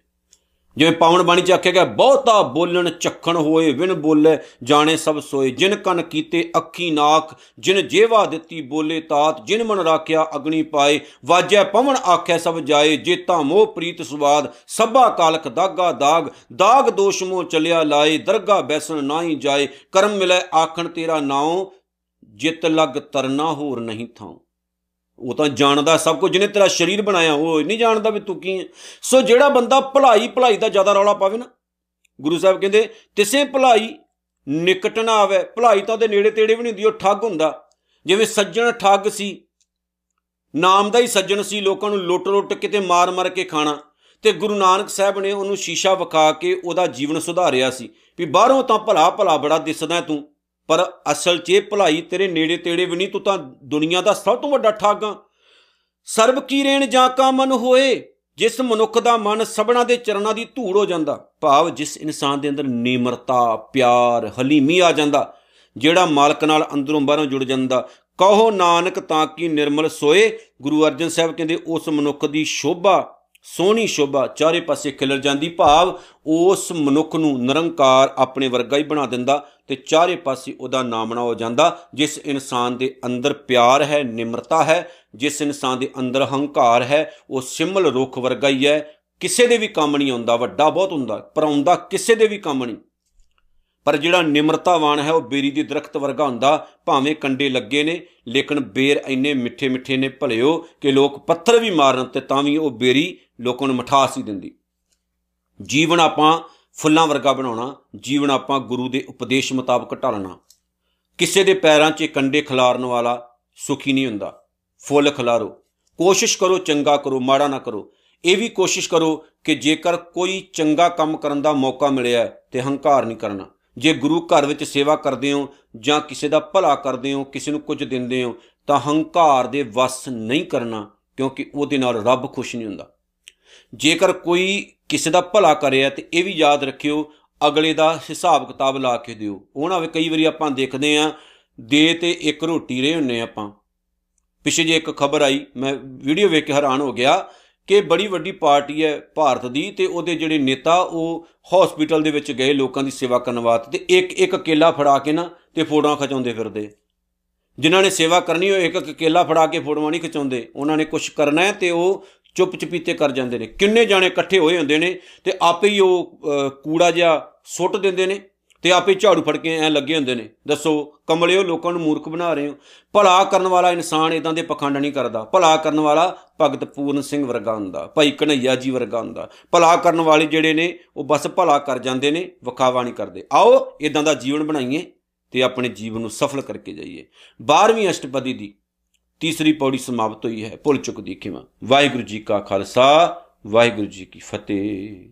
ਜਿਵੇਂ ਪਾਵਨ ਬਾਣੀ ਚ ਆਖਿਆ ਗਿਆ, ਬਹੁਤਾ ਬੋਲਣ ਚੱਖਣ ਹੋਏ ਵਿਣ ਬੋਲੇ ਜਾਣੇ ਸਭ ਸੋਏ। ਜਿਨ ਕਨ ਕੀਤੇ ਅੱਖੀ ਨਾਖ ਜਿਨ ਜੇਵਾ ਦਿੱਤੀ ਬੋਲੇ ਤਾਤ, ਜਿਨ ਮਨ ਰਾਖਿਆ ਅਗਣੀ ਪਾਏ, ਵਾਜੈ ਪਵਨ ਆਖੈ ਸਭ ਜਾਏ, ਜੇਤਾ ਮੋਹ ਪ੍ਰੀਤ ਸੁਵਾਦ, ਸਭਾ ਕਾਲਕ ਦਾਗਾ ਦਾਗ ਦਾਗ ਦੋਸ਼ ਮੋ ਚਲਿਆ ਲਾਏ, ਦਰਗਾ ਬੈਸਣ ਨਾਹੀ ਜਾਏ, ਕਰਮ ਮਿਲੇ ਆਖਣ ਤੇਰਾ ਨਾਉ, ਜਿਤ ਲਗ ਤਰਨਾ ਹੋਰ ਨਹੀਂ ਥਾਉ। ਉਹ ਤਾਂ ਜਾਣਦਾ ਸਭ ਕੁਝ, ਜਿਹਨੇ ਤੇਰਾ ਸਰੀਰ ਬਣਾਇਆ, ਉਹ ਨਹੀਂ ਜਾਣਦਾ ਵੀ ਤੂੰ ਕੀ ਹੈ। ਸੋ ਜਿਹੜਾ ਬੰਦਾ ਭਲਾਈ ਭਲਾਈ ਦਾ ਜ਼ਿਆਦਾ ਰੌਲਾ ਪਾਵੇ ਨਾ, ਗੁਰੂ ਸਾਹਿਬ ਕਹਿੰਦੇ, ਤਿਸੇ ਭਲਾਈ ਨਿਕਟ ਨਾ ਆਵੇ। ਭਲਾਈ ਤਾਂ ਉਹਦੇ ਨੇੜੇ ਤੇੜੇ ਵੀ ਨਹੀਂ ਹੁੰਦੀ, ਉਹ ਠੱਗ ਹੁੰਦਾ। ਜਿਵੇਂ ਸੱਜਣ ਠੱਗ ਸੀ, ਨਾਮ ਦਾ ਹੀ ਸੱਜਣ ਸੀ, ਲੋਕਾਂ ਨੂੰ ਲੁੱਟ-ਲੁੱਟ ਕਿਤੇ ਮਾਰ-ਮਾਰ ਕੇ ਖਾਣਾ। ਤੇ ਗੁਰੂ ਨਾਨਕ ਸਾਹਿਬ ਨੇ ਉਹਨੂੰ ਸ਼ੀਸ਼ਾ ਵਿਖਾ ਕੇ ਉਹਦਾ ਜੀਵਨ ਸੁਧਾਰਿਆ ਸੀ, ਵੀ ਬਾਹਰੋਂ ਤਾਂ ਭਲਾ ਭਲਾ ਬੜਾ ਦਿਸਦਾ ਤੂੰ। ਪਰ ਅਸਲ 'ਚ ਇਹ ਭਲਾਈ ਤੇਰੇ ਨੇੜੇ ਤੇੜੇ ਵੀ ਨਹੀਂ, ਤੂੰ ਤਾਂ ਦੁਨੀਆ ਦਾ ਸਭ ਤੋਂ ਵੱਡਾ ਠੱਗ ਆ। ਸਰਬ ਕੀ ਰੇਣ ਜਾਂ ਕਾ ਮਨ ਹੋਏ, ਜਿਸ ਮਨੁੱਖ ਦਾ ਮਨ ਸਭਨਾ ਦੇ ਚਰਨਾਂ ਦੀ ਧੂੜ ਹੋ ਜਾਂਦਾ, ਭਾਵ ਜਿਸ ਇਨਸਾਨ ਦੇ ਅੰਦਰ ਨਿਮਰਤਾ, ਪਿਆਰ, ਹਲੀਮੀ ਆ ਜਾਂਦਾ, ਜਿਹੜਾ ਮਾਲਕ ਨਾਲ ਅੰਦਰੋਂ ਬਾਹਰੋਂ ਜੁੜ ਜਾਂਦਾ। ਕਹੋ ਨਾਨਕ ਤਾਂ ਕੀ ਨਿਰਮਲ ਸੋਏ? ਗੁਰੂ ਅਰਜਨ ਸਾਹਿਬ ਕਹਿੰਦੇ, ਉਸ ਮਨੁੱਖ ਦੀ ਸ਼ੋਭਾ, ਸੋਹਣੀ ਸ਼ੋਭਾ ਚਾਰੇ ਪਾਸੇ ਖਿਲਰ ਜਾਂਦੀ, ਭਾਵ ਉਸ ਮਨੁੱਖ ਨੂੰ ਨਿਰੰਕਾਰ ਆਪਣੇ ਵਰਗਾ ਹੀ ਬਣਾ ਦਿੰਦਾ। ਤੇ ਚਾਰੇ ਪਾਸੇ ਉਹਦਾ ਨਾਮਣਾ ਹੋ ਜਾਂਦਾ, ਜਿਸ ਇਨਸਾਨ ਦੇ ਅੰਦਰ ਪਿਆਰ ਹੈ, ਨਿਮਰਤਾ ਹੈ, ਜਿਸ ਇਨਸਾਨ ਦੇ ਅੰਦਰ ਹੰਕਾਰ ਹੈ, ਉਹ ਸਿਮਲ ਰੁੱਖ ਵਰਗਾ ਹੀ ਹੈ। ਕਿਸੇ ਦੇ ਵੀ ਕੰਮ ਨਹੀਂ ਆਉਂਦਾ, ਵੱਡਾ ਬਹੁਤ ਹੁੰਦਾ, ਪਰ ਆਉਂਦਾ ਕਿਸੇ ਦੇ ਵੀ ਕੰਮ ਨਹੀਂ। ਪਰ ਜਿਹੜਾ ਨਿਮਰਤਾਵਾਨ ਹੈ, ਉਹ ਬੇਰੀ ਦੀ ਦਰਖਤ ਵਰਗਾ ਹੁੰਦਾ, ਭਾਵੇਂ ਕੰਡੇ ਲੱਗੇ ਨੇ, ਲੇਕਿਨ ਬੇਰ ਇੰਨੇ ਮਿੱਠੇ ਮਿੱਠੇ ਨੇ, ਭਲਿਓ, ਕਿ ਲੋਕ ਪੱਥਰ ਵੀ ਮਾਰਨ ਤੇ ਤਾਂ ਵੀ ਉਹ ਬੇਰੀ ਲੋਕਾਂ ਨੂੰ ਮਠਾਸ ਹੀ ਦਿੰਦੀ। ਜੀਵਨ ਆਪਾਂ ਫੁੱਲਾਂ ਵਰਗਾ ਬਣਾਉਣਾ, ਜੀਵਨ ਆਪਾਂ ਗੁਰੂ ਦੇ ਉਪਦੇਸ਼ ਮੁਤਾਬਕ ਢਾਲਣਾ। ਕਿਸੇ ਦੇ ਪੈਰਾਂ 'ਚ ਕੰਡੇ ਖਿਲਾਰਨ ਵਾਲਾ ਸੁਖੀ ਨਹੀਂ ਹੁੰਦਾ। ਫੁੱਲ ਖਿਲਾਰੋ। ਕੋਸ਼ਿਸ਼ ਕਰੋ, ਚੰਗਾ ਕਰੋ, ਮਾੜਾ ਨਾ ਕਰੋ। ਇਹ ਵੀ ਕੋਸ਼ਿਸ਼ ਕਰੋ ਕਿ ਜੇਕਰ ਕੋਈ ਚੰਗਾ ਕੰਮ ਕਰਨ ਦਾ ਮੌਕਾ ਮਿਲਿਆ ਤੇ ਹੰਕਾਰ ਨਹੀਂ ਕਰਨਾ। ਜੇ ਗੁਰੂ ਘਰ ਵਿੱਚ ਸੇਵਾ ਕਰਦੇ ਹੋ ਜਾਂ ਕਿਸੇ ਦਾ ਭਲਾ ਕਰਦੇ ਹੋ, ਕਿਸੇ ਨੂੰ ਕੁਝ ਦਿੰਦੇ ਹੋ, ਤਾਂ ਹੰਕਾਰ ਦੇ ਵਸ ਨਹੀਂ ਕਰਨਾ ਕਿਉਂਕਿ ਉਹਦੇ ਨਾਲ ਰੱਬ ਖੁਸ਼ ਨਹੀਂ ਹੁੰਦਾ। ਜੇਕਰ ਕੋਈ ਕਿਸੇ ਦਾ ਭਲਾ ਕਰਿਆ ਤੇ ਇਹ ਵੀ ਯਾਦ ਰੱਖਿਓ, ਅਗਲੇ ਦਾ ਹਿਸਾਬ ਕਿਤਾਬ ਲਾ ਕੇ ਦਿਓ। ਉਹ ਨਾ ਵੇ ਕਈ ਵਾਰੀ ਆਪਾਂ ਦੇਖਦੇ ਆ, ਦੇ ਤੇ ਇੱਕ ਰੋਟੀ ਰਹੇ ਹੁੰਨੇ ਆਪਾਂ। ਪਿਛੇ ਜੇ ਇੱਕ ਖਬਰ ਆਈ, ਮੈਂ ਵੀਡੀਓ ਵੇਖ ਕੇ ਹੈਰਾਨ ਹੋ ਗਿਆ ਕਿ ਬੜੀ ਵੱਡੀ ਪਾਰਟੀ ਹੈ ਭਾਰਤ ਦੀ ਤੇ ਉਹਦੇ ਜਿਹੜੇ ਨੇਤਾ ਉਹ ਹਸਪੀਟਲ ਦੇ ਵਿੱਚ ਗਏ ਲੋਕਾਂ ਦੀ ਸੇਵਾ ਕਰਨ ਵਾਸਤੇ ਤੇ ਇੱਕ ਇੱਕ ਕੇਲਾ ਫੜਾ ਕੇ ਨਾ ਤੇ ਫੋਟੋਆਂ ਖਿਚਾਉਂਦੇ ਫਿਰਦੇ। ਜਿਨ੍ਹਾਂ ਨੇ ਸੇਵਾ ਕਰਨੀ ਉਹ ਇੱਕ ਇੱਕ ਕੇਲਾ ਫੜਾ ਕੇ ਫੋਟੋਆਂ ਨਹੀਂ ਖਿਚਾਉਂਦੇ। ਉਹਨਾਂ ਨੇ ਕੁਝ ਕਰਨਾ ਹੈ ਤੇ ਉਹ ਚੁੱਪ ਚਪੀਤੇ ਕਰ ਜਾਂਦੇ ਨੇ। ਕਿੰਨੇ ਜਾਣੇ ਇਕੱਠੇ ਹੋਏ ਹੁੰਦੇ ਨੇ ਤੇ ਆਪੇ ਹੀ ਉਹ ਅਹ, ਕੂੜਾ ਜਿਹਾ ਸੁੱਟ ਦਿੰਦੇ ਨੇ ਤੇ ਆਪੇ ਝਾੜੂ ਫੜ ਕੇ ਐ ਲੱਗੇ ਹੁੰਦੇ ਨੇ। ਦੱਸੋ ਕਮਲਿਓ ਲੋਕਾਂ ਨੂੰ ਮੂਰਖ ਬਣਾ ਰਹੇ ਹੋ। ਭਲਾ ਕਰਨ ਵਾਲਾ ਇਨਸਾਨ ਇਦਾਂ ਦੇ ਪਖੰਡ ਨਹੀਂ ਕਰਦਾ। ਭਲਾ ਕਰਨ ਵਾਲਾ ਭਗਤ ਪੂਰਨ ਸਿੰਘ ਵਰਗਾ ਹੁੰਦਾ। ਭਾਈ ਕਨਈਆ ਜੀ ਵਰਗਾ ਹੁੰਦਾ। ਭਲਾ ਕਰਨ ਵਾਲੇ ਜਿਹੜੇ ਨੇ ਉਹ ਬਸ ਭਲਾ ਕਰ ਜਾਂਦੇ ਨੇ ਵਿਖਾਵਾ ਨਹੀਂ ਕਰਦੇ। ਆਓ ਇਦਾਂ ਦਾ ਜੀਵਨ ਬਣਾਈਏ ਤੇ ਆਪਣੇ ਜੀਵਨ ਨੂੰ ਸਫਲ ਕਰਕੇ ਜਾਈਏ। 12ਵੀਂ ਅਸ਼ਟਪਦੀ ਦੀ ਤੀਸਰੀ ਪੌੜੀ ਸਮਾਪਤ ਹੋਈ ਹੈ। ਭੁੱਲ ਚੁੱਕਦੀ ਖਿਮਾ ਵਾਹਿਗੁਰੂ ਜੀ ਕਾ ਖਾਲਸਾ, ਵਾਹਿਗੁਰੂ ਜੀ ਕੀ ਫਤਿਹ।